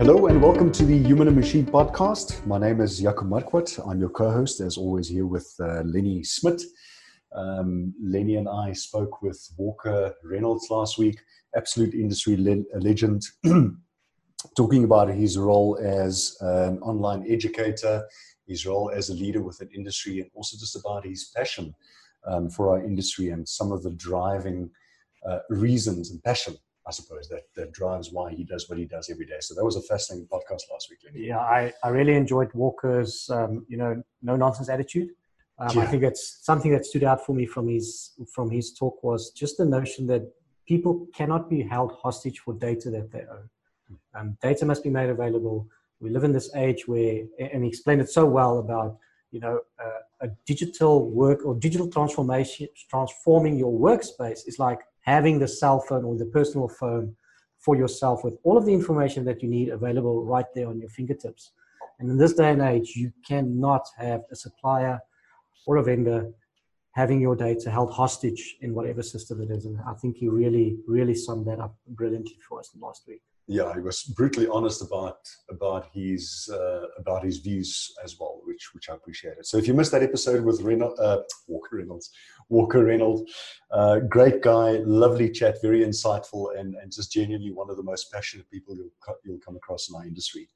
Hello and welcome to the Human and Machine podcast. My name is Jaco Marquardt. I'm your co-host, as always, here with uh, Lenny Smith. Um, Lenny and I spoke with Walker Reynolds last week, absolute industry le- legend, talking about his role as an online educator, his role as a leader within industry, and also just about his passion um, for our industry and some of the driving uh, reasons and passion I suppose that that drives why he does what he does every day. So that was a fascinating podcast last week. Lenny. Yeah, I, I really enjoyed Walker's um, you know no nonsense attitude. Um, yeah. I think it's something that stood out for me from his from his talk was just the notion that people cannot be held hostage for data that they own. Um, data must be made available. We live in this age where, and he explained it so well about you know uh, a digital work or digital transformation transforming your workspace is like having the cell phone or the personal phone for yourself with all of the information that you need available right there on your fingertips. And in this day and age, you cannot have a supplier or a vendor having your data held hostage in whatever system it is. And I think he really, really summed that up brilliantly for us last week yeah, he was brutally honest about about his uh, about his views as well, which which I appreciated. So if you missed that episode with Reynolds, uh, Walker Reynolds, Walker Reynolds, uh, great guy, lovely chat, very insightful, and and just genuinely one of the most passionate people you'll you'll come across in our industry.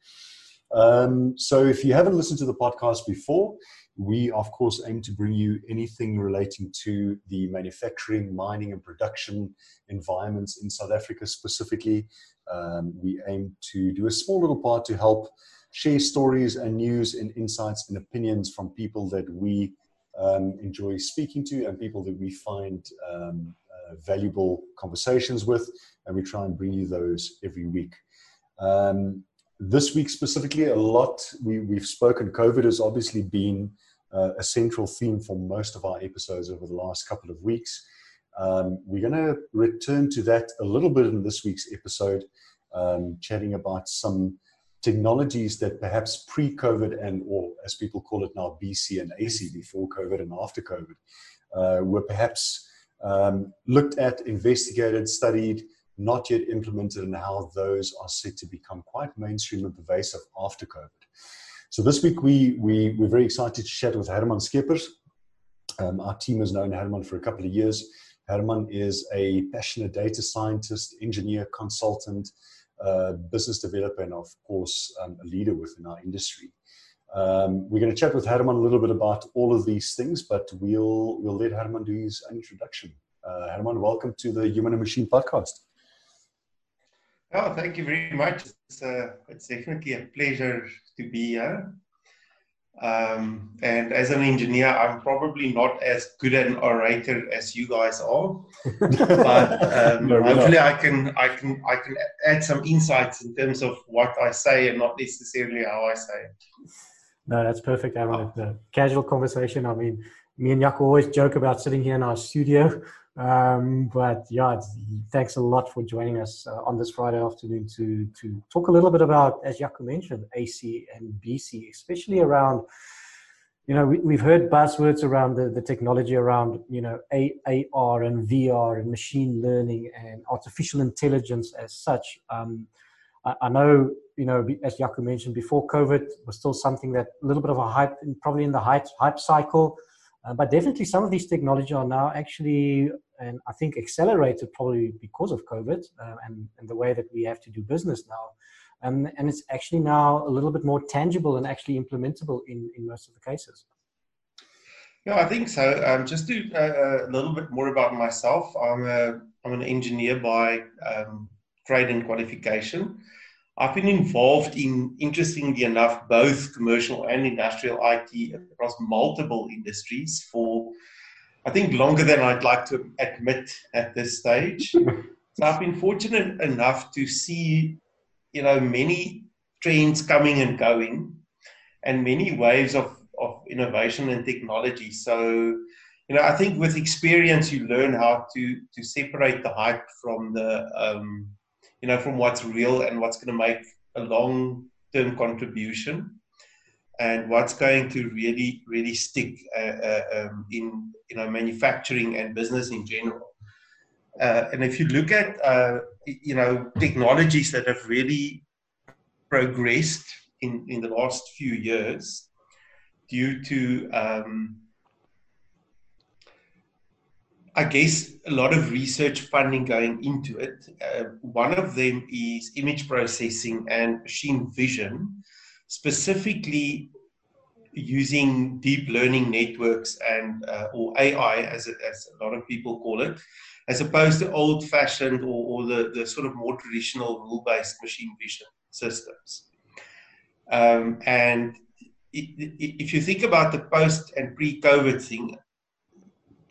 Um, so if you haven't listened to the podcast before, we of course aim to bring you anything relating to the manufacturing, mining, and production environments in South Africa specifically. Um, we aim to do a small little part to help share stories and news and insights and opinions from people that we um, enjoy speaking to and people that we find um, uh, valuable conversations with. And we try and bring you those every week. Um, this week specifically, a lot we, we've spoken. COVID has obviously been uh, a central theme for most of our episodes over the last couple of weeks. Um, we're going to return to that a little bit in this week's episode, um, chatting about some technologies that perhaps pre-COVID and, or as people call it now, BC and AC, before COVID and after COVID, uh, were perhaps um, looked at, investigated, studied, not yet implemented, and how those are set to become quite mainstream and pervasive after COVID. So this week we, we, we're very excited to chat with Herman Scheepers. Um, our team has known Herman for a couple of years. Herman is a passionate data scientist, engineer, consultant, uh, business developer, and of course, um, a leader within our industry. Um, we're going to chat with Herman a little bit about all of these things, but we'll we'll let Herman do his introduction. Uh, Herman, welcome to the Human and Machine podcast. Oh, thank you very much. It's, uh, it's definitely a pleasure to be here. Um, and as an engineer, I'm probably not as good an orator as you guys are, but um, no, hopefully I can I can I can add some insights in terms of what I say and not necessarily how I say it. No, that's perfect, Aaron. Oh. casual conversation. I mean, me and Jaco always joke about sitting here in our studio um, but yeah, thanks a lot for joining us uh, on this Friday afternoon to to talk a little bit about, as Jaco mentioned, AC and BC, especially around. You know, we, have heard buzzwords around the, the technology around, you know, AR and VR and machine learning and artificial intelligence as such. Um, I, I, know, you know, as Jaco mentioned before, COVID was still something that a little bit of a hype, probably in the hype, hype cycle. Uh, but definitely some of these technology are now actually and I think accelerated probably because of COVID uh, and, and the way that we have to do business now. Um, and it's actually now a little bit more tangible and actually implementable in, in most of the cases. Yeah, I think so. Um, just to uh, a little bit more about myself, I'm, a, I'm an engineer by um, trade and qualification. I've been involved in, interestingly enough, both commercial and industrial IT across multiple industries for I think longer than I'd like to admit at this stage. so I've been fortunate enough to see, you know, many trends coming and going, and many waves of of innovation and technology. So, you know, I think with experience you learn how to to separate the hype from the, um, you know, from what's real and what's going to make a long term contribution and what's going to really really stick uh, uh, um, in you know manufacturing and business in general. Uh, and if you look at uh, you know technologies that have really progressed in, in the last few years due to, um, I guess, a lot of research funding going into it. Uh, one of them is image processing and machine vision, specifically using deep learning networks and uh, or AI, as, it, as a lot of people call it, as opposed to old-fashioned or, or the, the sort of more traditional rule-based machine vision systems. Um, and if you think about the post and pre-COVID thing,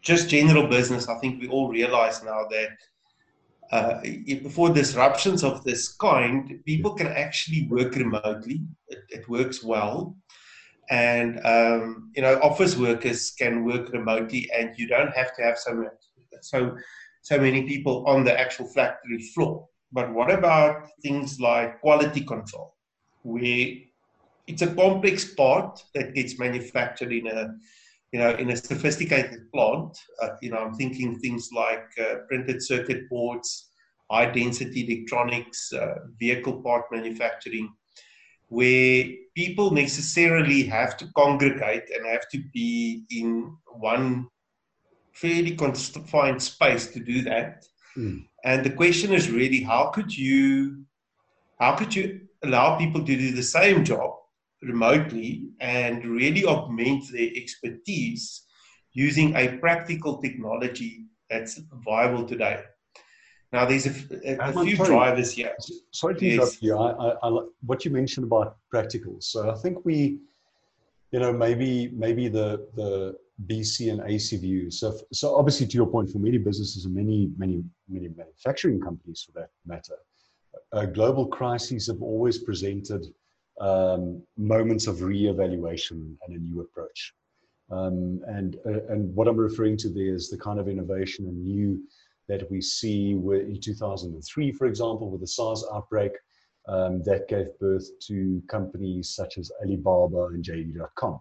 just general business, I think we all realize now that uh, before disruptions of this kind, people can actually work remotely. It, it works well, and um, you know, office workers can work remotely, and you don't have to have so so so many people on the actual factory floor. But what about things like quality control, where it's a complex part that gets manufactured in a you know in a sophisticated plant uh, you know i'm thinking things like uh, printed circuit boards high density electronics uh, vehicle part manufacturing where people necessarily have to congregate and have to be in one fairly confined space to do that mm. and the question is really how could you how could you allow people to do the same job remotely and really augment their expertise using a practical technology that's viable today. Now, there's a, a, a few sorry, drivers here. Sorry to yes. interrupt you. I, I, I, what you mentioned about practicals. So I think we, you know, maybe maybe the the BC and AC view. So so obviously, to your point, for many businesses and many many many manufacturing companies, for that matter, uh, global crises have always presented um, moments of re-evaluation and a new approach. Um, and uh, and what I'm referring to there is the kind of innovation and new that we see in 2003, for example, with the SARS outbreak um, that gave birth to companies such as Alibaba and JD.com.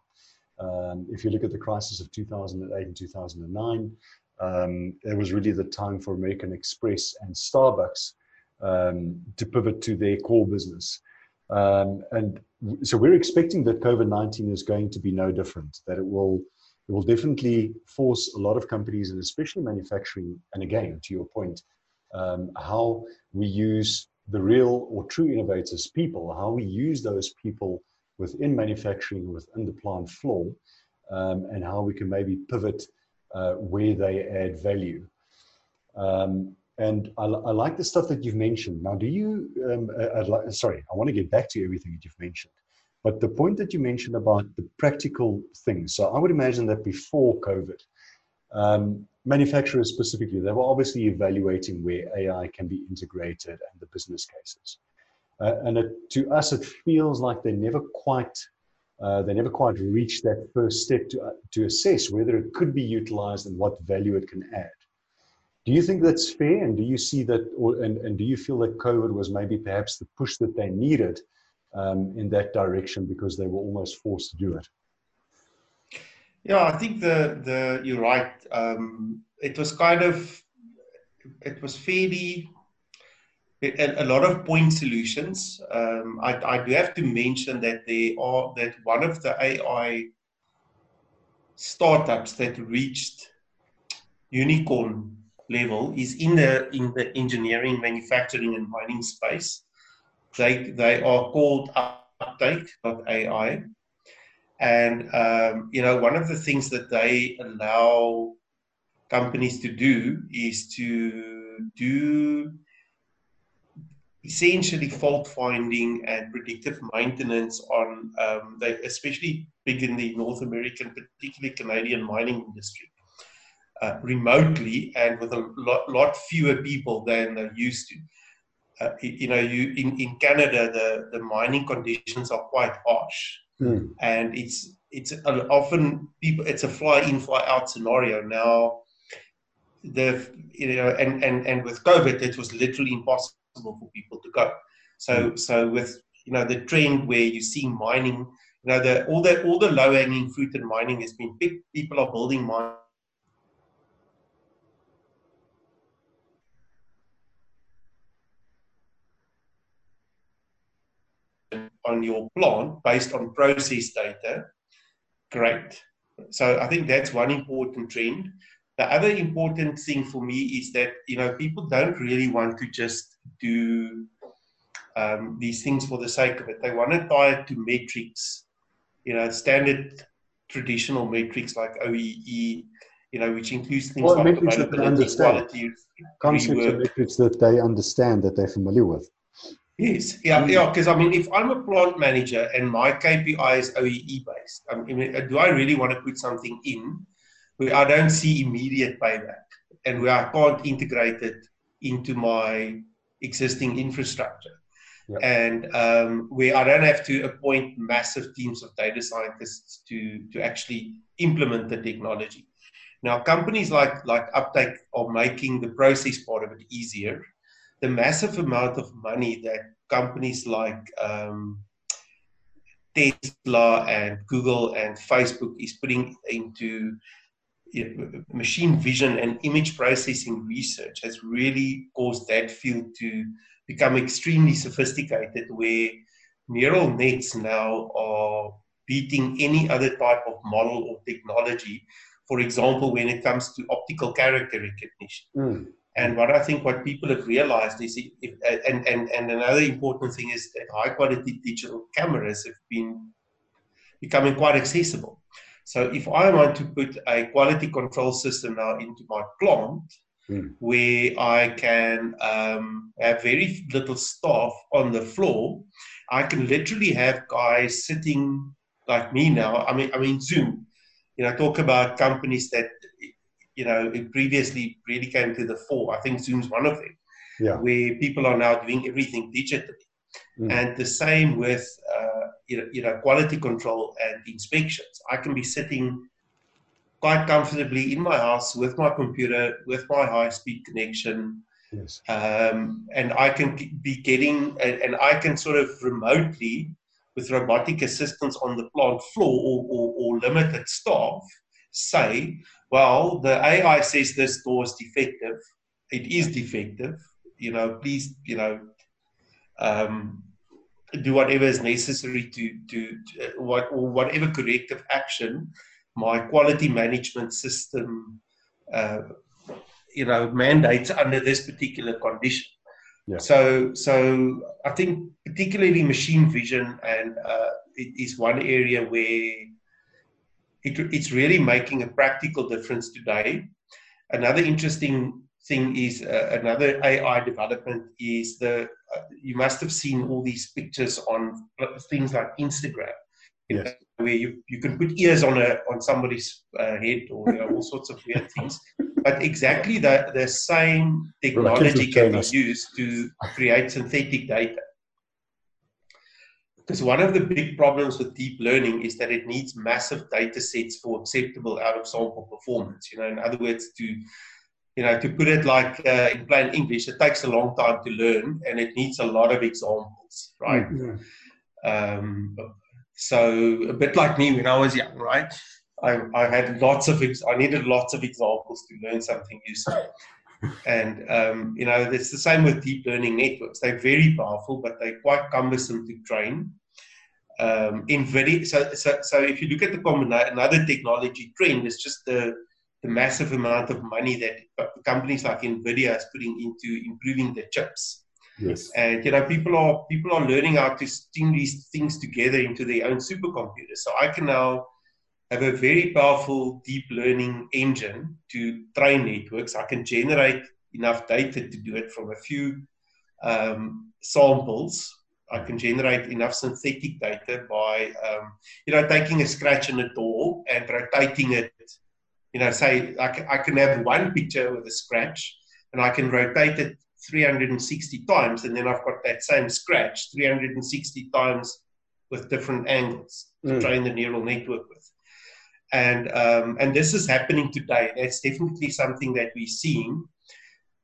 Um, if you look at the crisis of 2008 and 2009, um, it was really the time for American Express and Starbucks um, to pivot to their core business um, and so we're expecting that COVID-19 is going to be no different, that it will, it will definitely force a lot of companies and especially manufacturing, and again, to your point, um, how we use the real or true innovators, people, how we use those people within manufacturing, within the plant floor, um, and how we can maybe pivot uh, where they add value. Um, and I, I, like the stuff that you've mentioned. Now, do you, um, uh, like, sorry, I want to get back to everything that you've mentioned. But the point that you mentioned about the practical things, so I would imagine that before COVID, um, manufacturers specifically, they were obviously evaluating where AI can be integrated and the business cases. Uh, and it, to us, it feels like they never quite uh, they never quite reached that first step to, uh, to assess whether it could be utilized and what value it can add. Do you think that's fair? And do you see that, or, and, and do you feel that COVID was maybe perhaps the push that they needed um, in that direction because they were almost forced to do it? Yeah, I think the the you're right. Um, it was kind of it was fairly a, a lot of point solutions. Um, I, I do have to mention that there are that one of the AI startups that reached unicorn level is in the in the engineering, manufacturing, and mining space. They they are called Uptake.ai, and um, you know one of the things that they allow companies to do is to do essentially fault finding and predictive maintenance on um, they especially big in the North American, particularly Canadian mining industry uh, remotely and with a lot, lot fewer people than they used to. Uh, you know, you in, in Canada, the, the mining conditions are quite harsh, mm. and it's it's often people. It's a fly in, fly out scenario now. The you know, and and and with COVID, it was literally impossible for people to go. So mm. so with you know the trend where you see mining, you know, the all the all the low hanging fruit in mining has been big. People are building mines on your plant based on process data, great. So I think that's one important trend. The other important thing for me is that you know people don't really want to just do um, these things for the sake of it. They want to tie it to metrics, you know, standard traditional metrics like OEE, you know, which includes things well, like availability, quality, concepts and metrics that they understand that they're familiar with. Yes, yeah, yeah. Because I mean, if I'm a plant manager and my KPI is OEE based, I mean, do I really want to put something in where I don't see immediate payback and where I can't integrate it into my existing infrastructure? Yeah. And um, where I don't have to appoint massive teams of data scientists to to actually implement the technology. Now, companies like like Uptake are making the process part of it easier the massive amount of money that companies like um, Tesla and Google and Facebook is putting into you know, machine vision and image processing research has really caused that field to become extremely sophisticated where neural nets now are beating any other type of model or technology for example when it comes to optical character recognition mm. And what I think what people have realized is, if, and, and, and another important thing is that high quality digital cameras have been becoming quite accessible. So if I want to put a quality control system now into my plant, mm. where I can um, have very little staff on the floor, I can literally have guys sitting like me now. I mean, I mean Zoom. You know, talk about companies that you know, it previously really came to the fore. I think Zoom's one of them, yeah. where people are now doing everything digitally. Mm. And the same with, uh, you, know, you know, quality control and inspections. I can be sitting quite comfortably in my house with my computer, with my high-speed connection, yes. um, and I can be getting, and, and I can sort of remotely, with robotic assistance on the plant floor or, or, or limited staff, say, well, the AI says this door is defective. It is defective. You know, please, you know, um, do whatever is necessary to to, to uh, what or whatever corrective action my quality management system, uh, you know, mandates under this particular condition. Yeah. So, so I think particularly machine vision and uh, it is one area where it, it's really making a practical difference today. Another interesting thing is uh, another AI development is the uh, you must have seen all these pictures on things like Instagram, yes. where you, you can put ears on a on somebody's uh, head or you know, all sorts of weird things. But exactly the the same technology can be used to create synthetic data. Because one of the big problems with deep learning is that it needs massive data sets for acceptable out of sample performance. You know, in other words, to you know, to put it like uh, in plain English, it takes a long time to learn and it needs a lot of examples, right? Mm-hmm. Um, so a bit like me when I was young, right? I, I had lots of ex- I needed lots of examples to learn something useful. And um, you know it's the same with deep learning networks they're very powerful but they're quite cumbersome to train um, NVIDIA, so, so, so if you look at the combination, another technology trend is just the, the massive amount of money that companies like NVIDIA is putting into improving their chips. Yes. And you know, people are people are learning how to string these things together into their own supercomputers. So I can now have a very powerful deep learning engine to train networks. I can generate enough data to do it from a few um, samples. I can generate enough synthetic data by, um, you know, taking a scratch in a door and rotating it. You know, say I can, I can have one picture with a scratch, and I can rotate it 360 times, and then I've got that same scratch 360 times with different angles to mm. train the neural network with and um, and this is happening today. That's definitely something that we're seeing.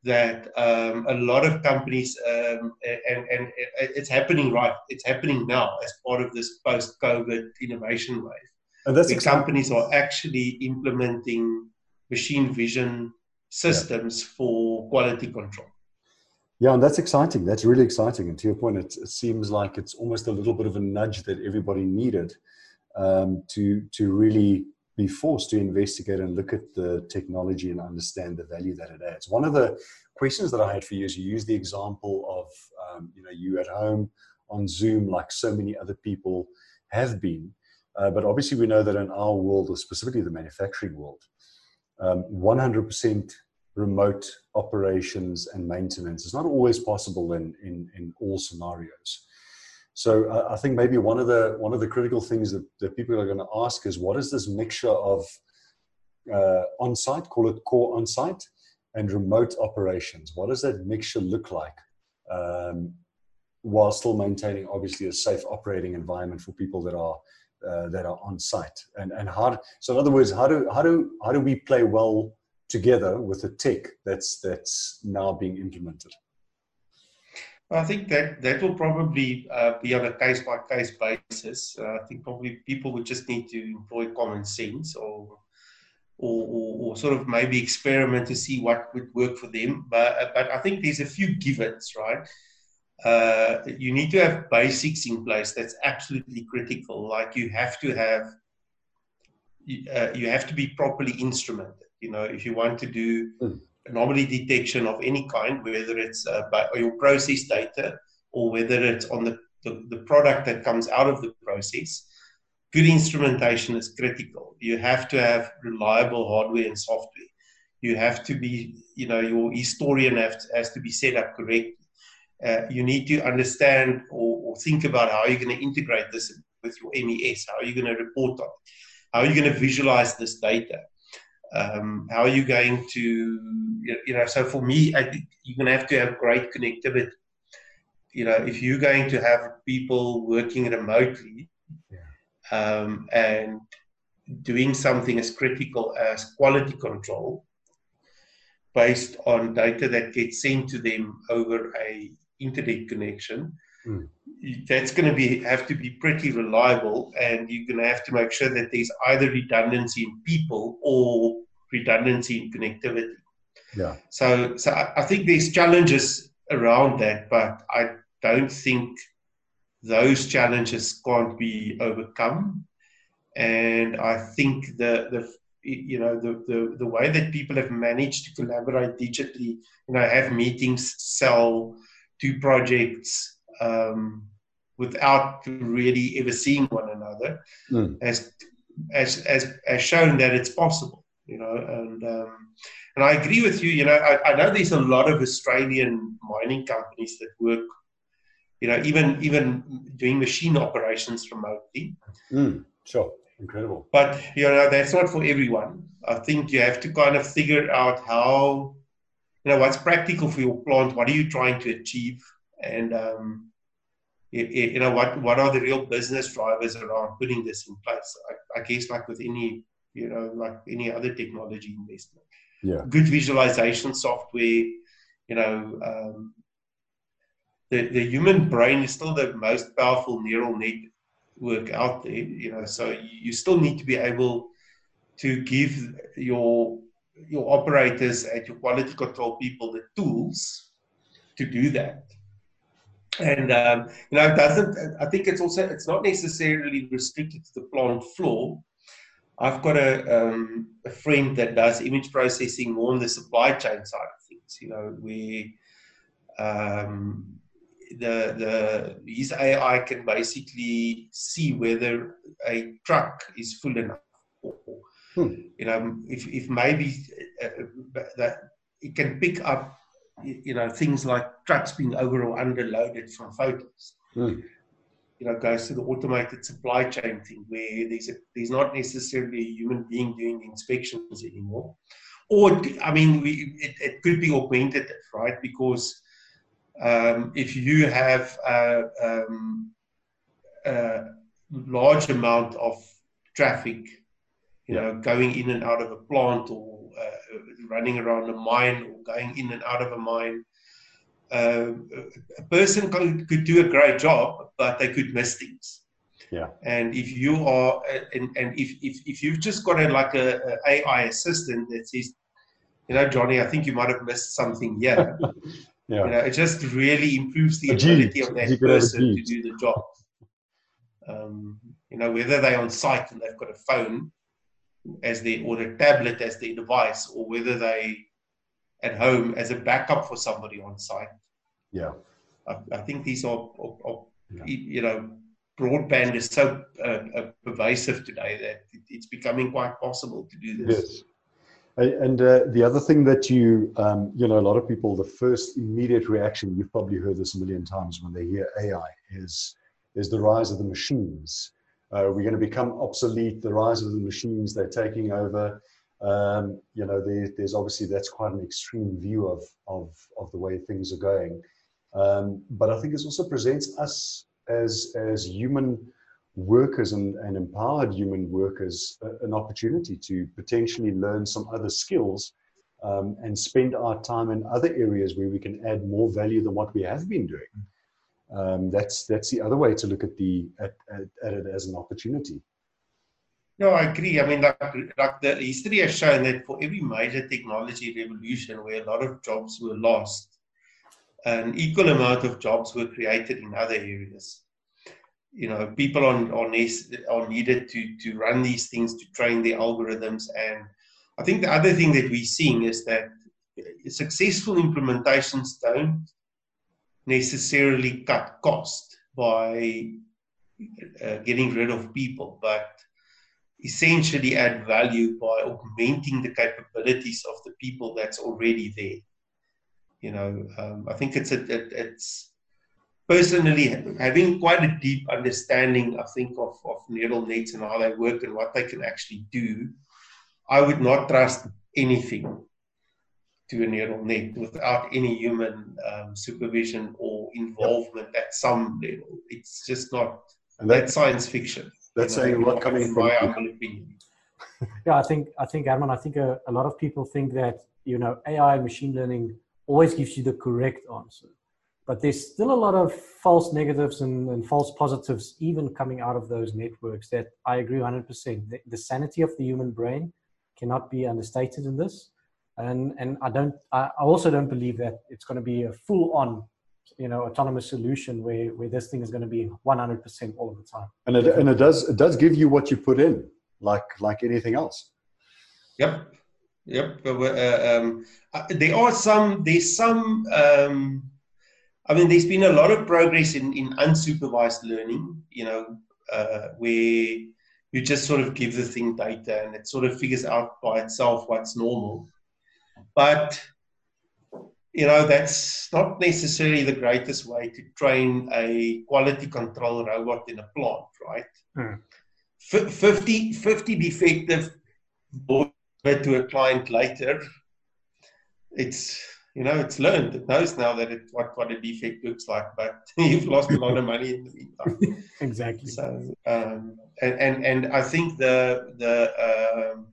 That um, a lot of companies um, and and it's happening right. It's happening now as part of this post-COVID innovation wave. And that's the companies are actually implementing machine vision systems yeah. for quality control. Yeah, and that's exciting. That's really exciting. And to your point, it, it seems like it's almost a little bit of a nudge that everybody needed um, to to really be forced to investigate and look at the technology and understand the value that it adds. One of the questions that I had for you is you use the example of um, you know you at home on Zoom, like so many other people have been. Uh, but obviously, we know that in our world, or specifically the manufacturing world, um, 100% remote operations and maintenance is not always possible in, in, in all scenarios. So uh, I think maybe one of the one of the critical things that, that people are going to ask is what is this mixture of uh, on-site, call it core on-site, and remote operations? What does that mixture look like? Um, while still maintaining obviously a safe operating environment for people that are uh, that are on site and and how so in other words how do how do how do we play well together with the tech that's that's now being implemented? I think that that will probably uh, be on a case by case basis. Uh, I think probably people would just need to employ common sense or, or, or, or, sort of maybe experiment to see what would work for them. But, but I think there's a few givens, right? Uh, you need to have basics in place. That's absolutely critical. Like you have to have, uh, you have to be properly instrumented. You know, if you want to do mm. Anomaly detection of any kind, whether it's uh, by your process data or whether it's on the, the, the product that comes out of the process, good instrumentation is critical. You have to have reliable hardware and software. You have to be, you know, your historian has, has to be set up correctly. Uh, you need to understand or, or, think about how you're going to integrate this with your MES. How are you going to report on it? How are you going to visualize this data? Um, how are you going to, you know, so for me, I think you're going to have to have great connectivity. You know, if you're going to have people working remotely yeah. um, and doing something as critical as quality control based on data that gets sent to them over a internet connection, mm. that's going to be have to be pretty reliable, and you're going to have to make sure that there's either redundancy in people or redundancy in connectivity. Yeah. So, so I think there's challenges around that, but I don't think those challenges can't be overcome. And I think the the you know the, the the way that people have managed to collaborate digitally, you know, have meetings, sell, do projects um, without really ever seeing one another mm. has, has, has, has shown that it's possible, you know, and, um, and I agree with you, you know, I, I know there's a lot of Australian mining companies that work, you know, even, even doing machine operations remotely. Mm, sure. Incredible. But, you know, that's not for everyone. I think you have to kind of figure out how you know what's practical for your plant what are you trying to achieve and um, you, you, know what what are the real business drivers around putting this in place? I, I, guess like with any you know like any other technology investment. Yeah. Good visualization software you know um, the, the human brain is still the most powerful neural network out there you know so you still need to be able to give your your operators and your quality control people the tools to do that. And um, you know, it doesn't. I think it's also it's not necessarily restricted to the plant floor. I've got a, um, a friend that does image processing more on the supply chain side of things. You know, where um, the the his AI can basically see whether a truck is full enough or Hmm. You know, if, if maybe uh, that it can pick up, you know, things like trucks being over or underloaded from photos. Hmm. You know, goes to the automated supply chain thing where there's a, there's not necessarily a human being doing inspections anymore. Or, I mean, we, it, it could be augmented, right? Because um, if you have a, um, a large amount of traffic you know, going in and out of a plant or uh, running around a mine or going in and out of a mine. Uh, a person could, could do a great job, but they could miss things. Yeah. And if you are, and, and if, if, if you've just got a, like a, a AI assistant that says, you know, Johnny, I think you might have missed something here. Yeah. You know, it just really improves the ability of that You could have a person to do the job. Um, you know, whether they're on site and they've got a phone as their or a tablet as their device, or whether they at home as a backup for somebody on site. Yeah. I, I think these are, are, are Yeah. you know, broadband is so uh, uh, pervasive today that it's becoming quite possible to do this. Yes. And uh, the other thing that you, um, you know, a lot of people, the first immediate reaction, you've probably heard this a million times when they hear AI, is, is the rise of the machines. Uh, we're going to become obsolete, the rise of the machines, they're taking over. Um, you know, there, there's obviously, that's quite an extreme view of, of, of the way things are going. Um, but I think it also presents us as, as human workers and, and empowered human workers a- an opportunity to potentially learn some other skills um, and spend our time in other areas where we can add more value than what we have been doing. Um, that's that's the other way to look at the at, at, at it as an opportunity. No, I agree. I mean, like, like the history has shown that for every major technology revolution where a lot of jobs were lost, an equal amount of jobs were created in other areas. You know, people are, are, needed to, to run these things, to train the algorithms. And I think the other thing that we're seeing is that successful implementations don't necessarily cut cost by uh, getting rid of people, but essentially add value by augmenting the capabilities of the people that's already there. You know, um, I think it's a, it, it's personally having quite a deep understanding, I think, of, of neural nets and how they work and what they can actually do. I would not trust anything to a neural net without any human um, supervision or involvement at some level. It's just not And that's that, science fiction. that's you know, saying a lot coming from my you. humble opinion. Yeah, I think I think Herman, I think a, a lot of people think that you know AI and machine learning always gives you the correct answer, but there's still a lot of false negatives and, and false positives even coming out of those networks. That I agree 100%. The, the sanity of the human brain cannot be understated in this, and and I don't. I, I also don't believe that it's going to be a full on, you know, autonomous solution where where this thing is going to be 100% all of the time. And it, and it does it does give you what you put in, like like anything else. Yep, yep. Uh, uh, um, uh, there are some. There's some. Um, I mean, there's been a lot of progress in in unsupervised learning. You know, uh, where you just sort of give the thing data and it sort of figures out by itself what's normal. But you know, that's not necessarily the greatest way to train a quality control robot in a plant, right? Hmm. F- 50, 50 defective to a client later, it's you know it's learned. It knows now that it what what a defect looks like, but you've lost a lot of money in the meantime. Exactly. So um, and, and and I think the the um,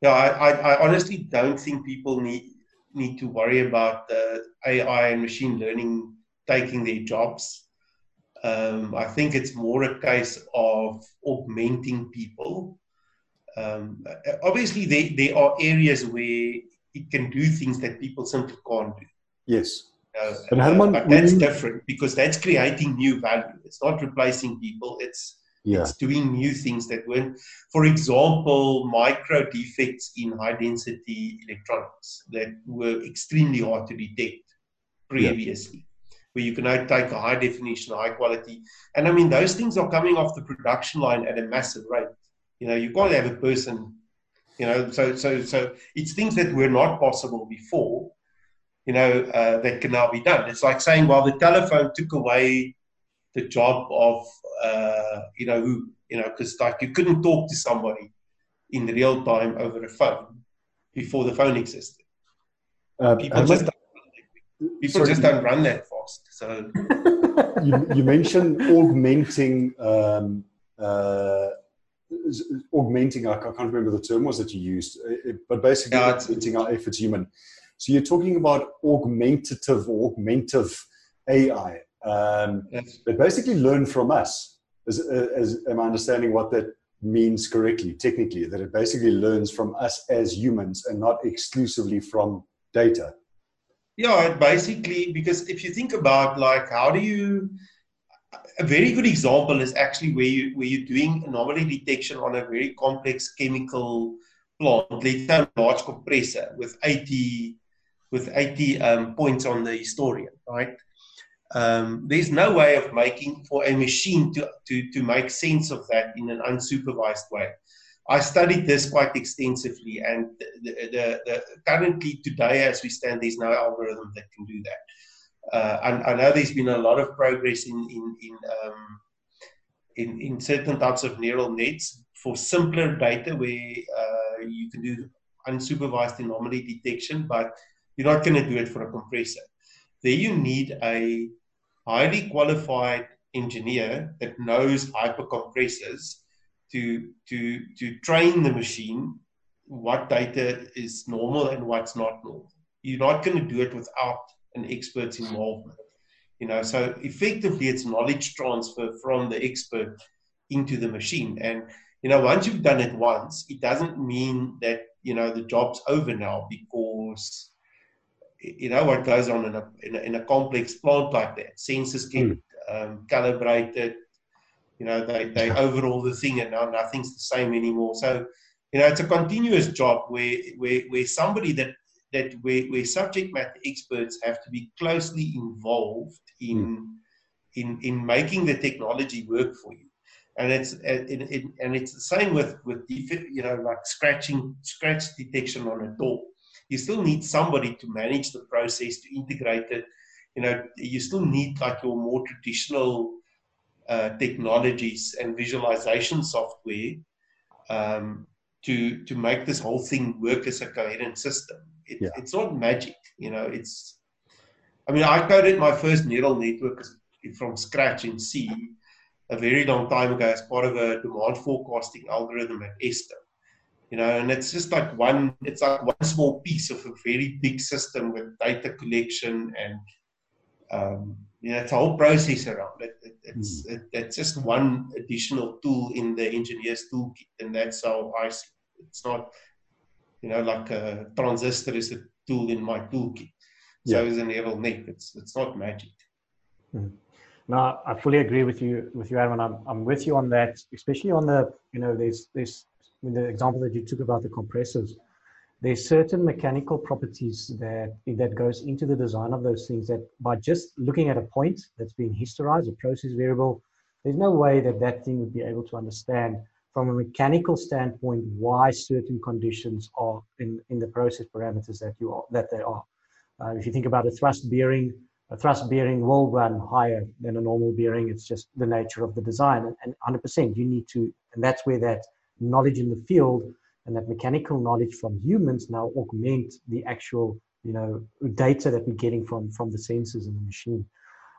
yeah I, I, honestly don't think people need need to worry about the AI and machine learning taking their jobs. Um, I think it's more a case of augmenting people. Um, obviously, there, there are areas where it can do things that people simply can't do. Yes. Uh, And Herman, but that's different because that's creating new value. It's not replacing people. It's Yeah. it's doing new things that weren't. For example, micro defects in high density electronics that were extremely hard to detect previously. Where you can now take a high definition, high quality, and I mean those things are coming off the production line at a massive rate. You know, you can't have a person. You know, so so so it's things that were not possible before you know, uh, that can now be done. It's like saying, well, the telephone took away the job of, uh, you know, who, you know, because like you couldn't talk to somebody in real time over a phone before the phone existed. Uh, People just don't, people sorry. just don't run that fast. So you, you mentioned augmenting um, uh, augmenting I can't remember the term was that you used uh, but basically Yeah, it's- augmenting our efforts human so you're talking about augmentative or augmentive AI um, that's, that basically learn from us as, as am I understanding what that means correctly technically? That it basically learns from us as humans and not exclusively from data? Yeah, basically, because if you think about like how do you a very good example is actually where you where you're doing anomaly detection on a very complex chemical plant, let's say a large compressor with 80 with 80 um, points on the historian, right? Um, there's no way of making for a machine to, to, to make sense of that in an unsupervised way. I studied this quite extensively, and the, the, the, currently today, as we stand, there's no algorithm that can do that. Uh, and I know there's been a lot of progress in in in, um, in, in certain types of neural nets for simpler data where uh, you can do unsupervised anomaly detection, but you're not going to do it for a compressor. There, you need a highly qualified engineer that knows hypercompressors to to to train the machine what data is normal and what's not normal. You're not going to do it without an expert's involvement. You know, so effectively it's knowledge transfer from the expert into the machine. And you know, once you've done it once, it doesn't mean that you know the job's over now because you know what goes on in a in a, in a complex plant like that. Sensors get mm. um, calibrated, you know, they, they overhaul the thing and now nothing's the same anymore. So, you know, it's a continuous job where, where, where somebody that, that where, where subject matter experts have to be closely involved in, mm. in, in making the technology work for you. And it's, it, it, and it's the same with, with, you know, like scratching, scratch detection on a door. You still need somebody to manage the process, to integrate it. You know, you still need like your more traditional uh, technologies and visualization software um, to to make this whole thing work as a coherent system. It, yeah. It's not magic, you know. It's I mean, I coded my first neural network from scratch in C a very long time ago as part of a demand forecasting algorithm at Eskom. You know, and it's just like one, it's like one small piece of a very big system with data collection and um, you know, it's a whole process around it. it it's mm. it, it's just one additional tool in the engineer's toolkit, and that's how I see it. It's not, you know, like a transistor is a tool in my toolkit. So yeah. is a neural net. It's it's not magic. Mm. No, I fully agree with you with you, Aaron. I'm I'm with you on that, especially on the you know there's there's the example that you took about the compressors there's certain mechanical properties that that goes into the design of those things that by just looking at a point that's being historized, a process variable, there's no way that that thing would be able to understand from a mechanical standpoint why certain conditions are in, in the process parameters that you are that they are. Uh, if you think about a thrust bearing, a thrust bearing will run higher than a normal bearing. It's just the nature of the design, and, and 100% you need to, and that's where that knowledge in the field and that mechanical knowledge from humans now augment the actual you know data that we're getting from from the sensors in the machine.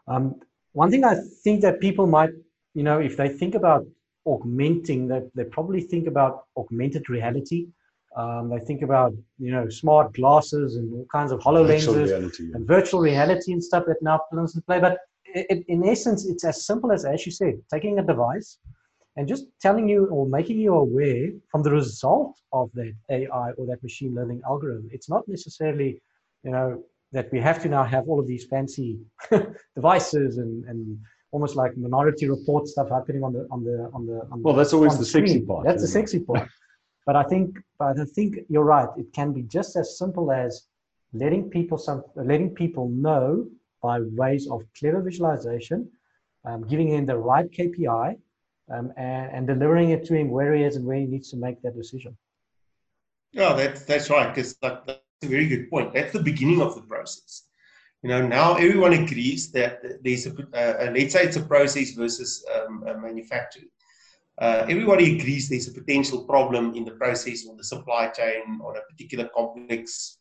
Um, one thing i think that people might you know if they think about augmenting that they probably think about augmented reality. Um, they think about you know smart glasses and all kinds of HoloLenses reality, and virtual reality and stuff that now comes into play but it, in essence it's as simple as as you said taking a device and just telling you or making you aware from the result of that AI or that machine learning algorithm. It's not necessarily, you know, that we have to now have all of these fancy devices and, and almost like minority report stuff happening on the on the on the on well that's always the screen. sexy part that's the sexy part but i think but i think you're right it can be just as simple as letting people some letting people know by ways of clever visualization um, giving them the right kpi um, and, and, delivering it to him where he is and where he needs to make that decision. Yeah, that's that's right. Because that, that's a very good point. That's the beginning of the process. You know, now everyone agrees that there's a uh, let's say it's a process versus um, a manufacturing. Uh, everybody agrees there's a potential problem in the process or the supply chain on a particular complex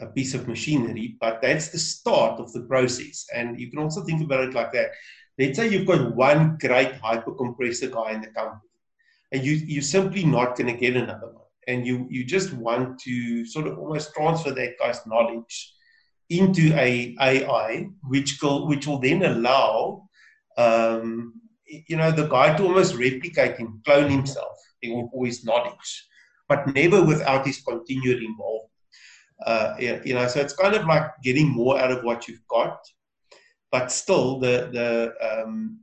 uh, piece of machinery, but that's the start of the process. And you can also think about it like that let's say you've got one great hypercompressor guy in the company, and you, you're simply not going to get another one. And you, you just want to sort of almost transfer that guy's knowledge into a AI, which will, which will then allow, um, you know, the guy to almost replicate him, clone himself for his knowledge, but never without his continued involvement. Uh, you know, so it's kind of like getting more out of what you've got, but still the the um,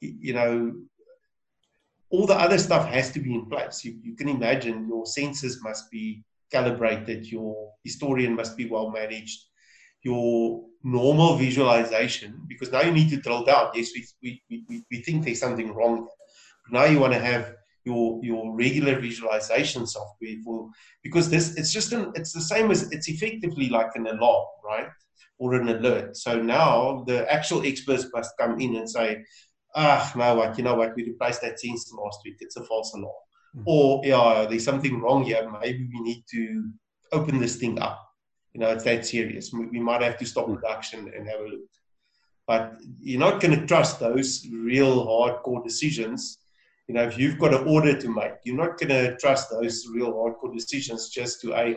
you know all the other stuff has to be in place. You, you can imagine your sensors must be calibrated, your historian must be well managed, your normal visualization, because now you need to drill down. Yes, we, we, we, we think there's something wrong. Now you want to have your your regular visualization software for because this it's just an it's the same as it's effectively like an alarm, right? Or an alert. So now the actual experts must come in and say, ah, no, what, you know what, we replaced that sensor last week. It's a false alarm. Mm-hmm. Or, yeah, there's something wrong here. Maybe we need to open this thing up. You know, it's that serious. We might have to stop hmm. production and have a look. But you're not going to trust those real hardcore decisions. You know, if you've got an order to make, you're not going to trust those real hardcore decisions just to AI.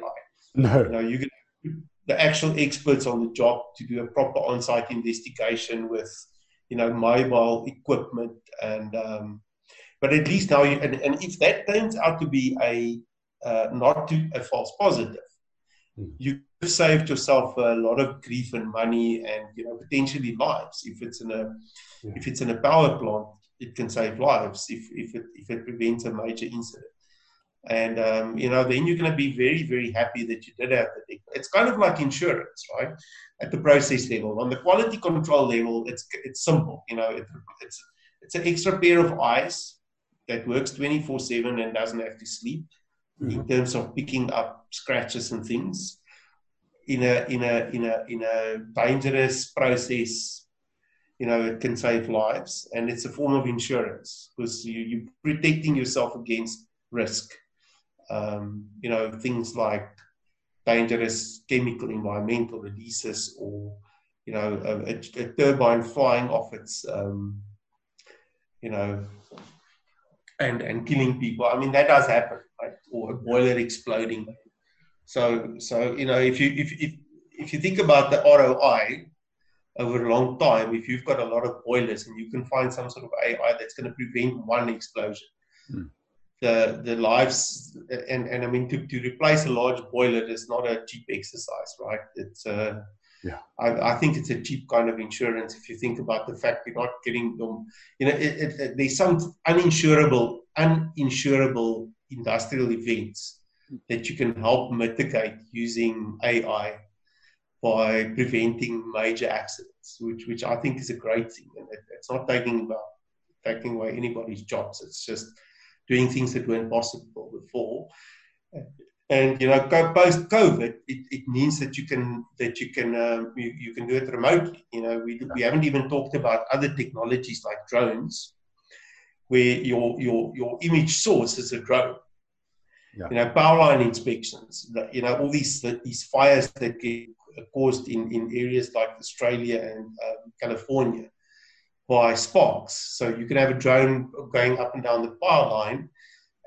No. You know, you're going to the actual experts on the job to do a proper on-site investigation with you know, mobile equipment, and um, but at least now, you, and, and if that turns out to be a uh, not to a false positive, mm. you saved yourself a lot of grief and money, and you know potentially lives. If it's in a yeah. if it's in a power plant, it can save lives if if it if it prevents a major incident. And um, you know, then you're going to be very, very happy that you did have the. It's kind of like insurance, right? At the process level, on the quality control level, it's it's simple. You know, it, it's it's an extra pair of eyes that works 24/7 and doesn't have to sleep mm-hmm. in terms of picking up scratches and things. In a in a in a in a dangerous process, you know, it can save lives, and it's a form of insurance because you, you're protecting yourself against risk um, you know, things like dangerous chemical environmental releases or, you know, a, a turbine flying off its, um, you know, and, and killing people. I mean, that does happen, right? Or a boiler exploding. So, so you know, if you, if, if, if you think about the ROI over a long time, if you've got a lot of boilers and you can find some sort of AI that's going to prevent one explosion, mm the the lives and and I mean to, to replace a large boiler is not a cheap exercise, right? It's uh, yeah. I, I think it's a cheap kind of insurance if you think about the fact you're not getting them. You know, it, it, it, there's some uninsurable uninsurable industrial events that you can help mitigate using AI by preventing major accidents, which which I think is a great thing, and it, it's not taking about taking away anybody's jobs. It's just doing things that weren't possible before. And you know, post COVID, it, it means that you can that you can um, you, you can do it remotely. You know, we we haven't even talked about other technologies like drones, where your your your image source is a drone. Yeah. You know, power line inspections. You know, all these these fires that get caused in, in areas like Australia and um, California by sparks. So you can have a drone going up and down the power line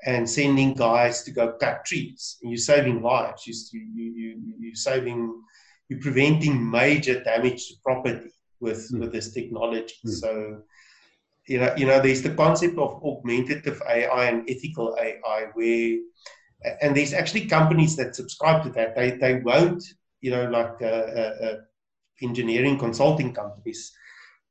and sending guys to go cut trees. And you're saving lives. You, you, you, you're saving, you're preventing major damage to property with, mm. with this technology. Mm. So, you know, you know, there's the concept of augmentative AI and ethical AI where, and there's actually companies that subscribe to that. They, they won't, you know, like uh, uh, uh engineering consulting companies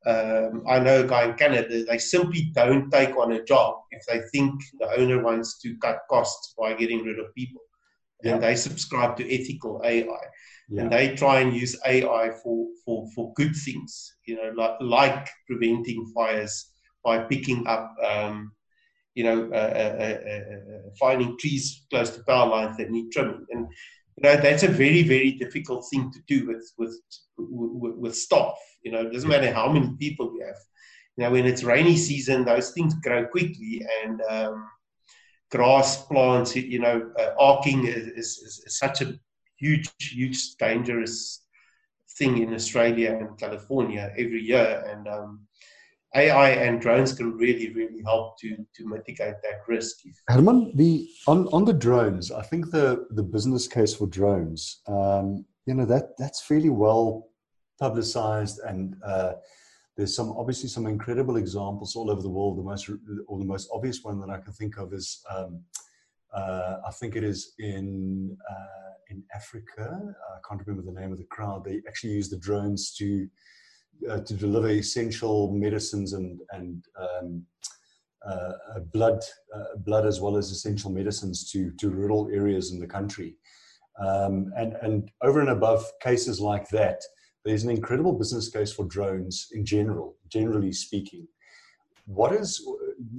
um, I know a guy in Canada, they simply don't take on a job if they think the owner wants to cut costs by getting rid of people. Yeah. And they subscribe to ethical AI. Yeah. And they try and use AI for, for, for good things, you know, like, like preventing fires by picking up, um, you know, uh, uh, uh, uh finding trees close to power lines that need trimming. And you know that's a very very difficult thing to do with with with, with staff you know it doesn't matter how many people we have. You know when it's rainy season those things grow quickly and um, grass plants you know uh, arcing is, is, is, such a huge huge dangerous thing in australia and california every year. And um, AI and drones can really, really help to, to mitigate that risk. Herman, the on, on the drones, I think the, the business case for drones, um, you know, that that's fairly well publicized and uh, there's some obviously some incredible examples all over the world. The most or the most obvious one that I can think of is um, uh, I think it is in uh, in Africa. I can't remember the name of the crowd. They actually use the drones to uh, to deliver essential medicines and and um, uh, uh, blood uh, blood as well as essential medicines to to rural areas in the country. Um, and and over and above cases like that, there's an incredible business case for drones in general, generally speaking. What is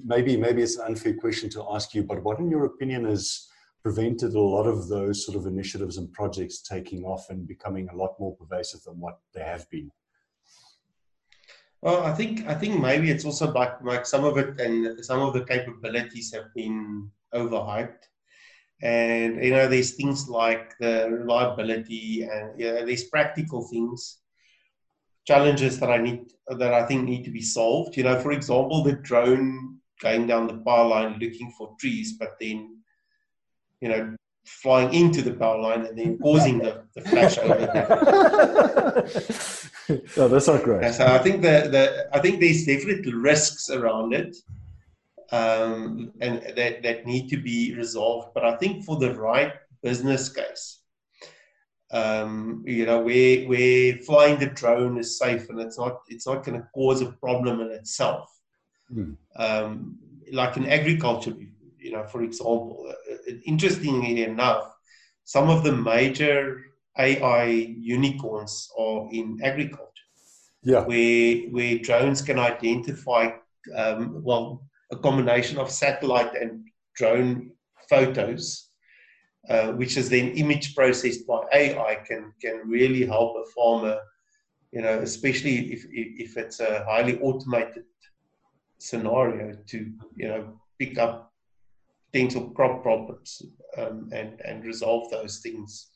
maybe maybe it's an unfair question to ask you, but what in your opinion has prevented a lot of those sort of initiatives and projects taking off and becoming a lot more pervasive than what they have been? Well, I think I think maybe it's also like like some of it and some of the capabilities have been overhyped, and you know there's things like the reliability and you know, there's practical things, challenges that I need that I think need to be solved. You know, for example, the drone going down the power line looking for trees, but then you know flying into the power line and then causing the, the flash over oh, that's not great. And so I think that the, I think there's definitely risks around it, um, and that that need to be resolved. But I think for the right business case, um, you know, where where flying the drone is safe and it's not it's not going to cause a problem in itself. Hmm. Um, like in agriculture, you know, for example, uh, interestingly enough, some of the major AI unicorns are in agriculture. Yeah. Where where drones can identify um, well a combination of satellite and drone photos, uh, which is then image processed by AI, can can really help a farmer. You know, especially if if it's a highly automated scenario to you know pick up potential crop problems um, and and resolve those things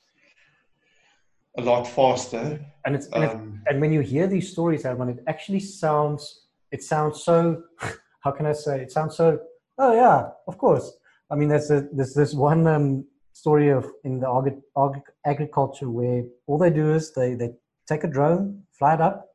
a lot faster. And it's, and, um, and when you hear these stories, Herman, it actually sounds it sounds so. How can I say? It sounds so. Oh yeah, of course. I mean, there's a, there's this one um, story of in the ag- ag- agriculture where all they do is they they take a drone, fly it up,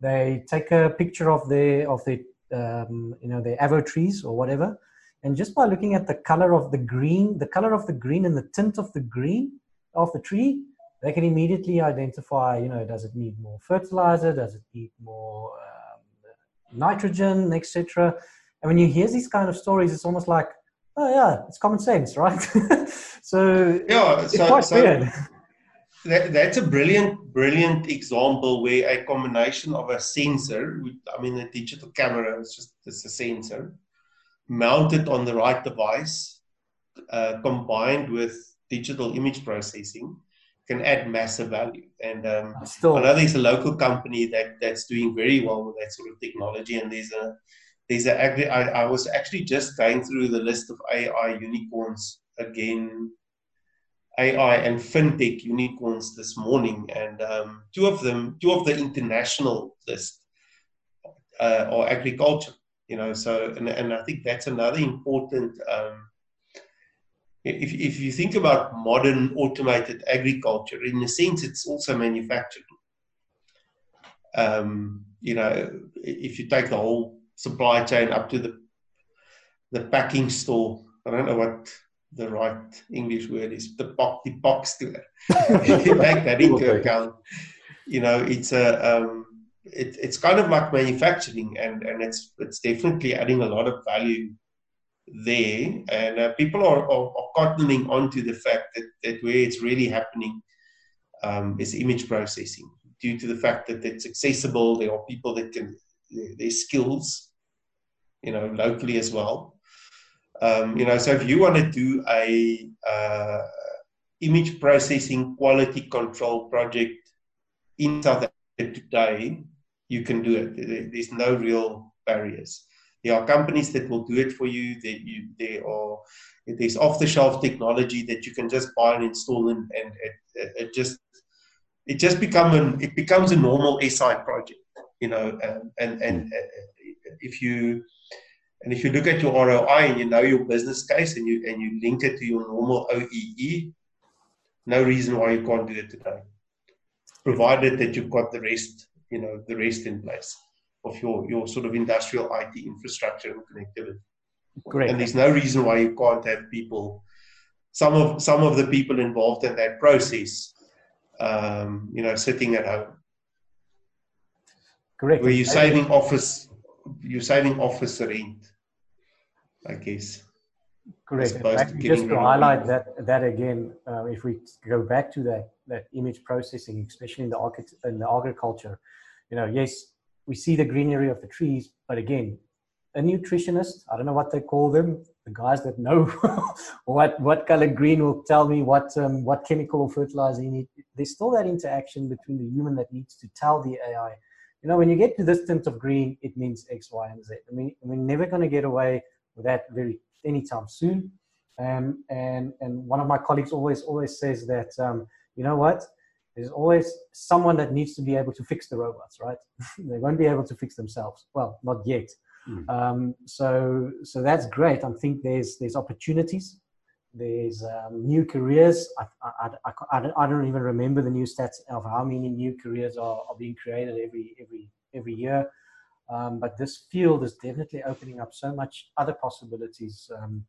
they take a picture of their of the um, you know the avo trees or whatever, and just by looking at the color of the green, the color of the green and the tint of the green of the tree, they can immediately identify, you know, does it need more fertilizer? Does it need more um, nitrogen, etc. And when you hear these kind of stories, it's almost like, oh yeah, it's common sense, right? so yeah, it's so, quite so weird. That, that's a brilliant, brilliant example where a combination of a sensor, I mean, a digital camera it's just it's a sensor, mounted on the right device, uh, combined with digital image processing, can add massive value. And um, Still. I know there's a local company that that's doing very well with that sort of technology. And there's a there's a I, I was actually just going through the list of AI unicorns again, AI and fintech unicorns this morning, and um, two of them, two of the international list uh, are agriculture. You know, so and and I think that's another important. Um, if, if you think about modern automated agriculture, in a sense, it's also manufacturing. Um, you know, if you take the whole supply chain up to the the packing store, I don't know what the right English word is, the box, the box store. if you take that into account, you know, it's a um, it, it's kind of like manufacturing, and and it's it's definitely adding a lot of value there, and uh, people are, are, are cottoning onto the fact that, that where it's really happening um, is image processing due to the fact that it's accessible. There are people that can, their skills, you know, locally as well. Um, you know, so if you want to do a uh, image processing quality control project in South Africa today, you can do it. There's no real barriers. There are companies that will do it for you. That you there are there's off-the-shelf technology that you can just buy and install, and, and it, it just it just become an it becomes a normal SI project, you know. And and, and hmm. if you and if you look at your ROI and you know your business case and you and you link it to your normal OEE, no reason why you can't do it today, provided that you've got the rest, you know, the rest in place of your, your sort of industrial IT infrastructure and connectivity. Great. And there's no reason why you can't have people some of some of the people involved in that process, um, you know, sitting at home. Correct. Where you're saving office, you're saving office rent, I guess. Correct. as opposed to just to highlight that that again, uh, if we go back to that that image processing, especially in the in the agriculture, you know, yes, we see the greenery of the trees, but again, a nutritionist, I don't know what they call them, the guys that know what what color green will tell me what um, what chemical or fertilizer you need. There's still that interaction between the human that needs to tell the AI. You know, when you get to this tint of green, it means X, Y, and Z. I mean, we're never going to get away with that very anytime soon. Um, and and one of my colleagues always always says that um, you know what, there's always someone that needs to be able to fix the robots, right? they won't be able to fix themselves. Well, not yet. Mm. Um, so so that's great. I think there's there's opportunities. There's um, new careers. I, I, I, I, don't, I don't even remember the new stats of how many new careers are, are being created every every every year. Um, but this field is definitely opening up so much other possibilities um,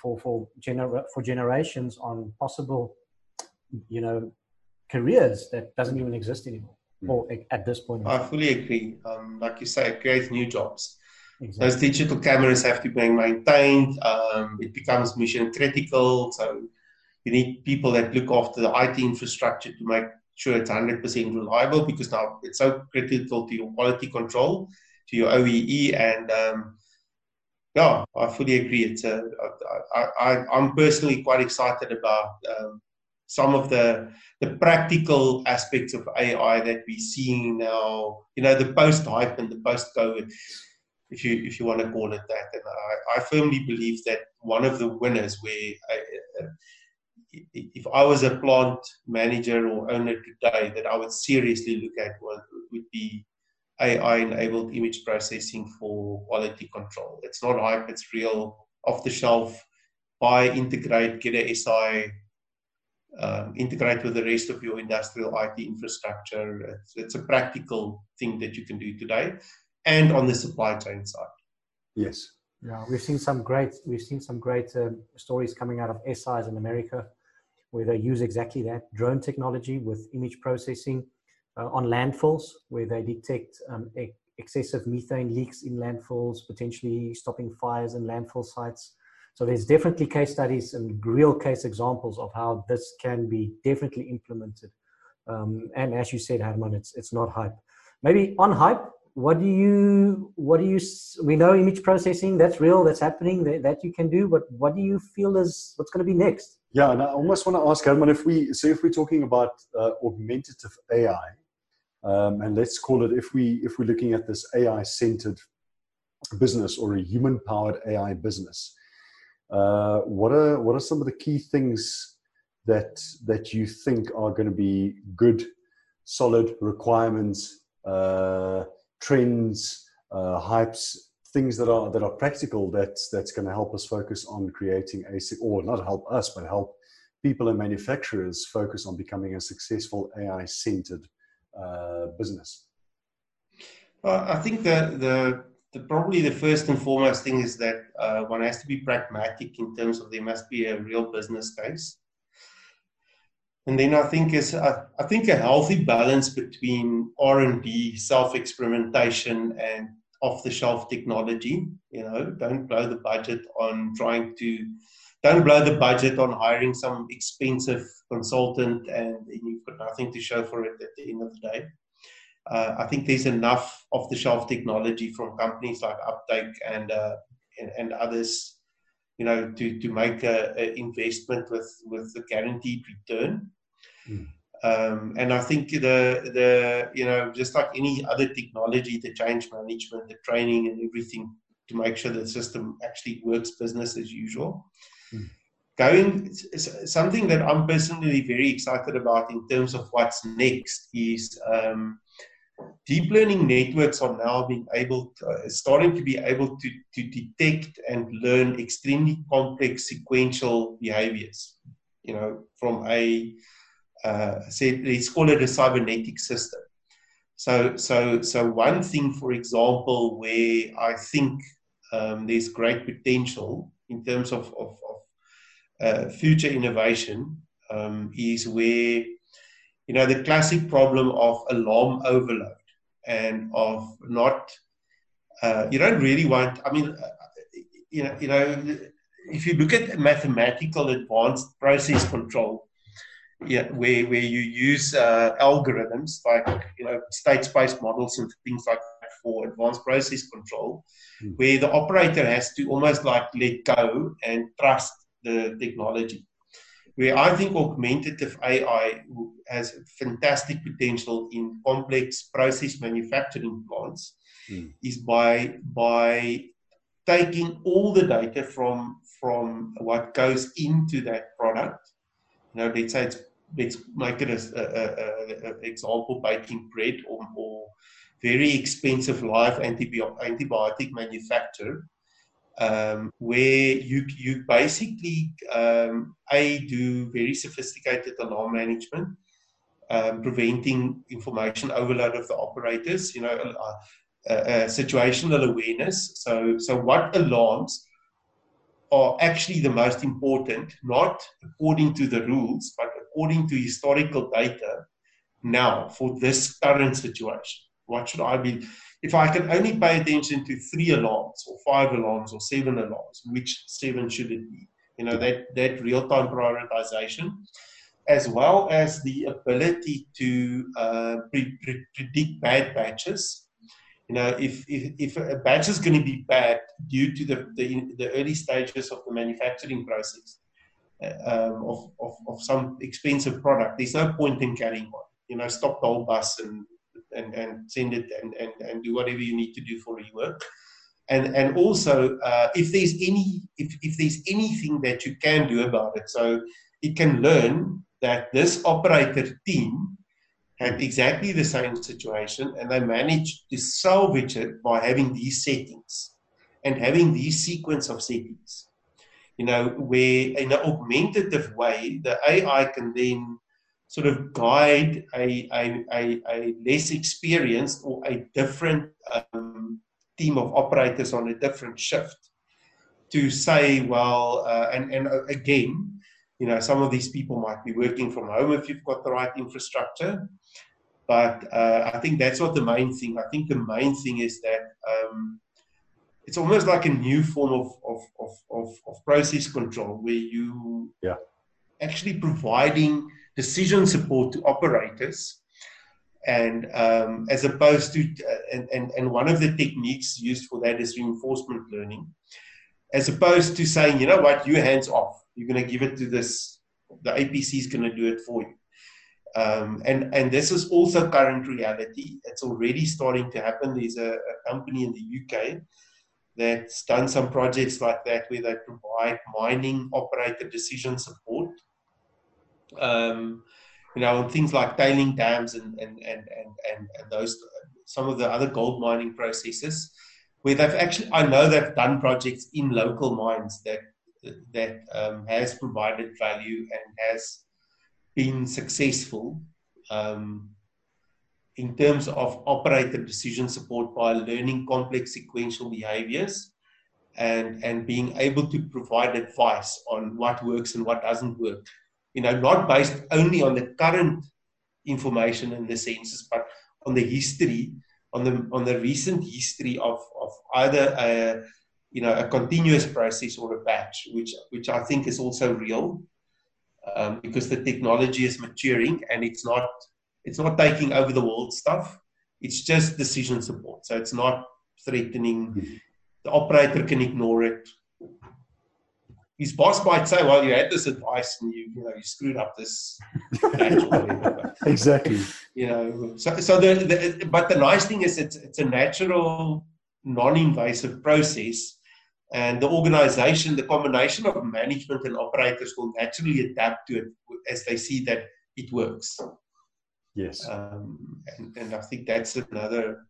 for for gener- for generations on possible, you know, careers that doesn't even exist anymore, Mm. or at this point. I fully agree. Um, like you say, it creates new jobs. Exactly. Those digital cameras have to be maintained. Um, it becomes mission critical. So you need people that look after the IT infrastructure to make sure it's 100% reliable because now it's so critical to your quality control, to your OEE. And um, yeah, I fully agree. It's a, I, I, I'm personally quite excited about um, some of the the practical aspects of AI that we're seeing now. You know, the post hype and the post COVID if you if you want to call it that. And I, I firmly believe that one of the winners, where I, uh, if I was a plant manager or owner today, that I would seriously look at would, would be AI-enabled image processing for quality control. It's not hype; it's real, off the shelf. Buy, integrate, get a SI. Um, integrate with the rest of your industrial IT infrastructure. It's, it's a practical thing that you can do today and on the supply chain side. Yes. Yeah, we've seen some great we've seen some great um, stories coming out of SIs in America, where they use exactly that drone technology with image processing uh, on landfills, where they detect um, e- excessive methane leaks in landfills, potentially stopping fires in landfill sites. So there's definitely case studies and real case examples of how this can be definitely implemented. Um, and as you said, Herman, it's it's not hype. Maybe on hype, what do you what do you we know image processing that's real that's happening that, that you can do but what do you feel is what's going to be next Yeah, and I almost want to ask Herman if we so if we're talking about uh, augmentative AI, um, and let's call it if we if we're looking at this AI centered business or a human powered AI business, uh, what are what are some of the key things that that you think are going to be good, solid requirements, uh, trends, uh, hypes, things that are that are practical that's that's going to help us focus on creating a or not help us but help people and manufacturers focus on becoming a successful AI centered uh, business. Well, I think that the, the probably the first and foremost thing is that uh, one has to be pragmatic in terms of there must be a real business case. And then I think is I, I think a healthy balance between R and D, self experimentation, and off the shelf technology. You know, don't blow the budget on trying to don't blow the budget on hiring some expensive consultant and you've got nothing to show for it at the end of the day. Uh, I think there's enough off the shelf technology from companies like Uptake and, uh, and, and others, you know, to, to make an investment with, with a guaranteed return. Mm. Um, and I think the the you know just like any other technology, the change management, the training, and everything to make sure the system actually works business as usual. Mm. Going something that I'm personally very excited about in terms of what's next is um, deep learning networks are now being able to, uh, starting to be able to, to detect and learn extremely complex sequential behaviors. You know from a uh, say let's call it a cybernetic system. So so so one thing for example where i think um, there's great potential in terms of, of, of uh, future innovation um, is where you know the classic problem of alarm overload and of not uh, you don't really want i mean you know you know if you look at mathematical advanced process control yeah where where you use uh, algorithms like you know state space models and things like that for advanced process control mm. where the operator has to almost like let go and trust the technology where I think augmentative AI has fantastic potential in complex process manufacturing plants mm. is by by taking all the data from from what goes into that product. You know, let's say it's let's make it as an example baking bread or, or very expensive live antibiotic, antibiotic manufacturer um, where you you basically um, a do very sophisticated alarm management, um, preventing information overload of the operators. You know, uh, uh, situational awareness. So so what alarms are actually the most important, not according to the rules, but according to historical data. Now, for this current situation, what should I be? If I can only pay attention to three alarms or five alarms or seven alarms, which seven should it be? You know, that, that real time prioritization, as well as the ability to uh, pre- pre- predict bad batches. You know, if, if, if a batch is going to be bad due to the, the, the early stages of the manufacturing process uh, um, of, of, of some expensive product, there's no point in carrying on. You know, stop the whole bus and and, and send it and, and, and do whatever you need to do for rework. And, and also, uh, if there's any if, if there's anything that you can do about it, so it can learn that this operator team had exactly the same situation and they managed to salvage it by having these settings and having these sequence of settings you know where in an augmentative way the ai can then sort of guide a, a, a, a less experienced or a different um, team of operators on a different shift to say, well, uh, and, and uh, again, you know, some of these people might be working from home if you've got the right infrastructure. But uh, I think that's not the main thing. I think the main thing is that um, it's almost like a new form of, of, of, of, of process control where you yeah. actually providing decision support to operators and um, as opposed to uh, and, and, and one of the techniques used for that is reinforcement learning as opposed to saying you know what? You hands off. You're going to give it to this the apc is going to do it for you. Um, and and this is also current reality. It's already starting to happen. There's a, a company in the uk that's done some projects like that where they provide mining operator decision support um, you know, on things like tailing dams and, and, and, and, and, those, some of the other gold mining processes, where they've actually, I know they've done projects in local mines that, that um, has provided value and has been successful um, in terms of operator decision support by learning complex sequential behaviors and, and being able to provide advice on what works and what doesn't work you know, not based only on the current information in the census, but on the history, on the on the recent history of, of either a you know a continuous process or a batch, which which I think is also real, um, because the technology is maturing and it's not it's not taking over the world stuff. It's just decision support, so it's not threatening. Mm-hmm. The operator can ignore it his boss might say, "Well, you had this advice and you, you know, you screwed up this." exactly. You know, so so the, the but the nice thing is it's it's a natural, non-invasive process, and the organization, the combination of management and operators will naturally adapt to it as they see that it works. Yes. Um, and, and I think that's another.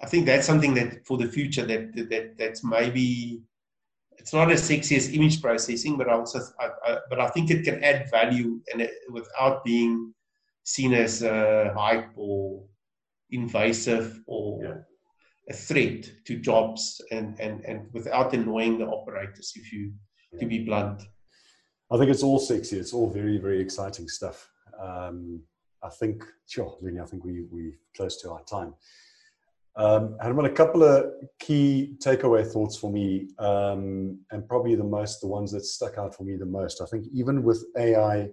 I think that's something that for the future that that that's maybe it's not as sexy as image processing, but also, I, I, but I think it can add value and it, without being seen as a hype or invasive or yeah. a threat to jobs, and, and, and without annoying the operators, if you yeah. to be blunt. I think it's all sexy. It's all very, very exciting stuff. Um, I think, sure, Lenny, I think we, we're close to our time. Um, Herman, a couple of key takeaway thoughts for me, um, and probably the most, the ones that stuck out for me the most. I think even with AI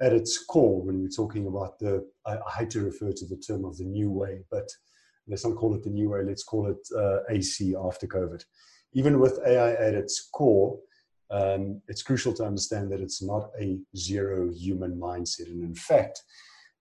at its core, when we're talking about the, I, I hate to refer to the term of the new way, but let's not call it the new way, let's call it uh, AC after COVID. Even with AI at its core, um, it's crucial to understand that it's not a zero human mindset. And in fact,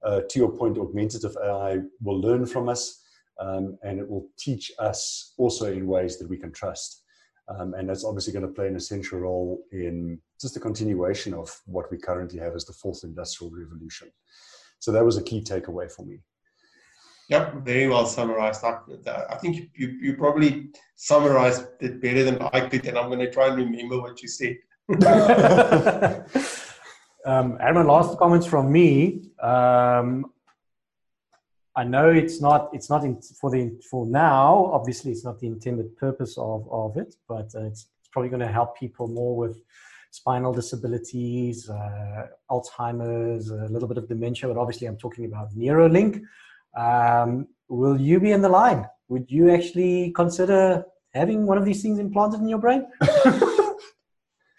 uh, to your point, augmentative AI will learn from us um, and it will teach us also in ways that we can trust. Um, and that's obviously going to play an essential role in just the continuation of what we currently have as the fourth industrial revolution. So that was a key takeaway for me. Yep, very well summarized. I, I think you, you probably summarized it better than I could, and I'm going to try and remember what you said. um, Herman, last comments from me. Um, I know it's not it's not in, for the for now. Obviously, it's not the intended purpose of of it, but uh, it's, it's, probably going to help people more with spinal disabilities, uh, Alzheimer's, a little bit of dementia. But obviously, I'm talking about Neuralink. Um, will you be in the line? Would you actually consider having one of these things implanted in your brain?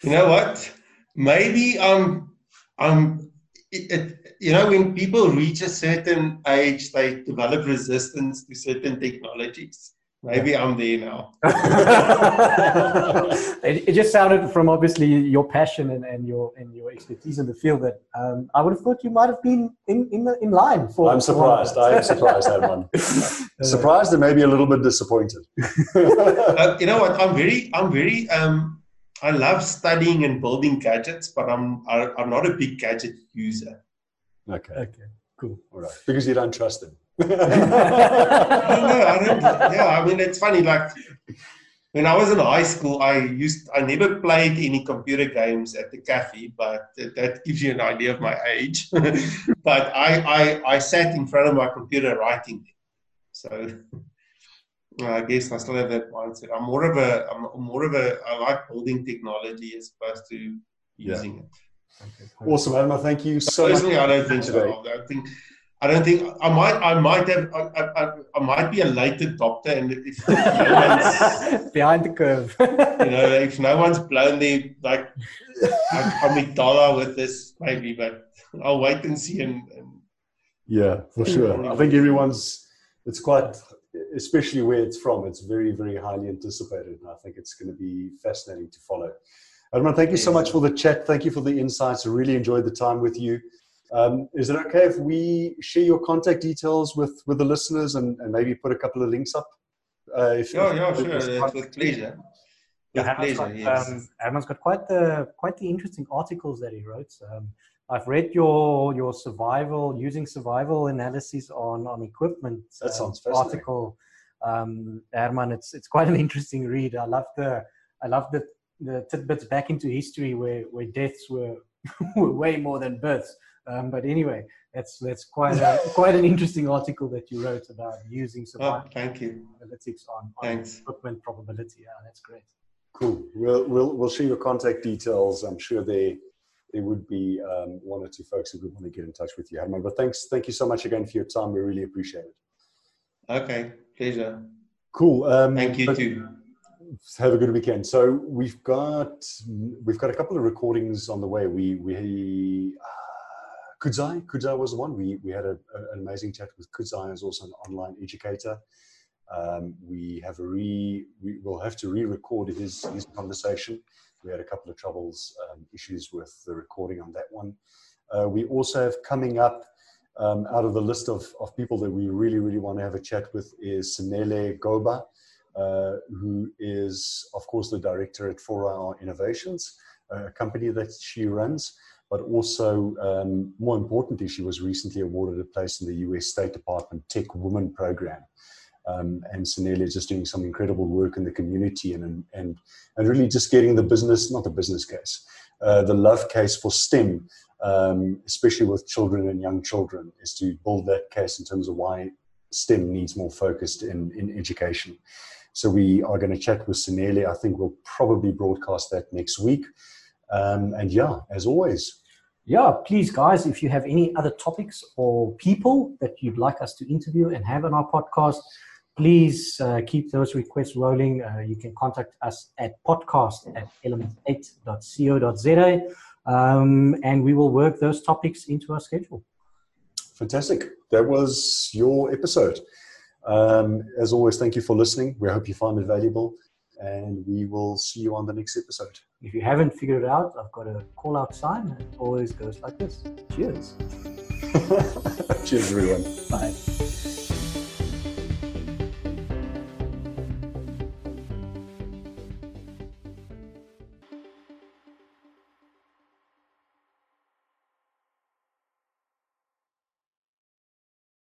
you know what? Maybe I'm I'm it, it, you know, when people reach a certain age, they develop resistance to certain technologies. Maybe I'm there now. it, it, just sounded from obviously your passion and, and your and your expertise in the field that um, I would have thought you might have been in in, the, in line for. I'm surprised. I am surprised, Herman. surprised and maybe a little bit disappointed. uh, you know what? I'm very I'm very um, I love studying and building gadgets, but I'm I, I'm not a big gadget user. Okay. Okay. Cool. All right. Because you don't trust them. no, I don't. Yeah, I mean, it's funny. Like when I was in high school, I used I never played any computer games at the cafe, but that gives you an idea of my age. but I, I I sat in front of my computer writing. So I guess I still have that mindset. I'm more of a I'm more of a I like building technology as opposed to using yeah. it. Okay, awesome, Adam. Thank you so Personally, much. I don't think so. I don't think. I don't think I might. I might have. I, I, I might be a late adopter, and if no behind the curve, you know, if no one's blown the like amygdala with this, maybe. But I'll wait and see. And, and yeah, for sure. I think everyone's. It's quite, especially where it's from. It's very, very highly anticipated, and I think it's going to be fascinating to follow. Edmund, thank you so much for the chat. Thank you for the insights. I really enjoyed the time with you. Um, is it okay if we share your contact details with, with the listeners and, and maybe put a couple of links up? Uh, if, yeah, if, yeah, sure. With pleasure. With yeah, pleasure, got, yes. um, Herman's got quite the quite the interesting articles that he wrote. Um, I've read your your survival using survival analysis on on equipment. That um, sounds article. Um, Herman, it's it's quite an interesting read. I love the I love the the tidbits back into history where, where deaths were, were way more than births. Um, but anyway, that's that's quite a, quite an interesting article that you wrote about using survival oh, thank you. analytics on, on equipment probability. Yeah, that's great. Cool. We'll we'll we'll share your contact details. I'm sure they there would be um, one or two folks who would want to get in touch with you, Herman. But thanks, thank you so much again for your time. We really appreciate it. Okay, pleasure. Cool. Um, thank you too have a good weekend. So we've got we've got a couple of recordings on the way. We we uh, Kudzai Kudzai was the one. We we had a, a, an amazing chat with Kudzai, who's also an online educator. Um, we have a re we will have to re-record his his conversation. We had a couple of troubles um, issues with the recording on that one. Uh, we also have coming up. Um, out of the list of, of people that we really, really want to have a chat with is Senele Goba, uh, who is, of course, the director at 4IR Innovations, a company that she runs. But also, um, more importantly, she was recently awarded a place in the US State Department Tech Women Program. Um, and Soneli is just doing some incredible work in the community and, and, and really just getting the business, not the business case, uh, the love case for STEM, um, especially with children and young children, is to build that case in terms of why STEM needs more focused in, in education. So we are going to chat with Sinele. I think we'll probably broadcast that next week. Um, and yeah, as always, yeah, please, guys, if you have any other topics or people that you'd like us to interview and have on our podcast, please uh, keep those requests rolling. Uh, you can contact us at podcast at element8.co.za um, and we will work those topics into our schedule. Fantastic. That was your episode. Um, as always, thank you for listening. We hope you found it valuable, and we will see you on the next episode. If you haven't figured it out, I've got a call out sign. It always goes like this Cheers. Cheers, everyone. Bye.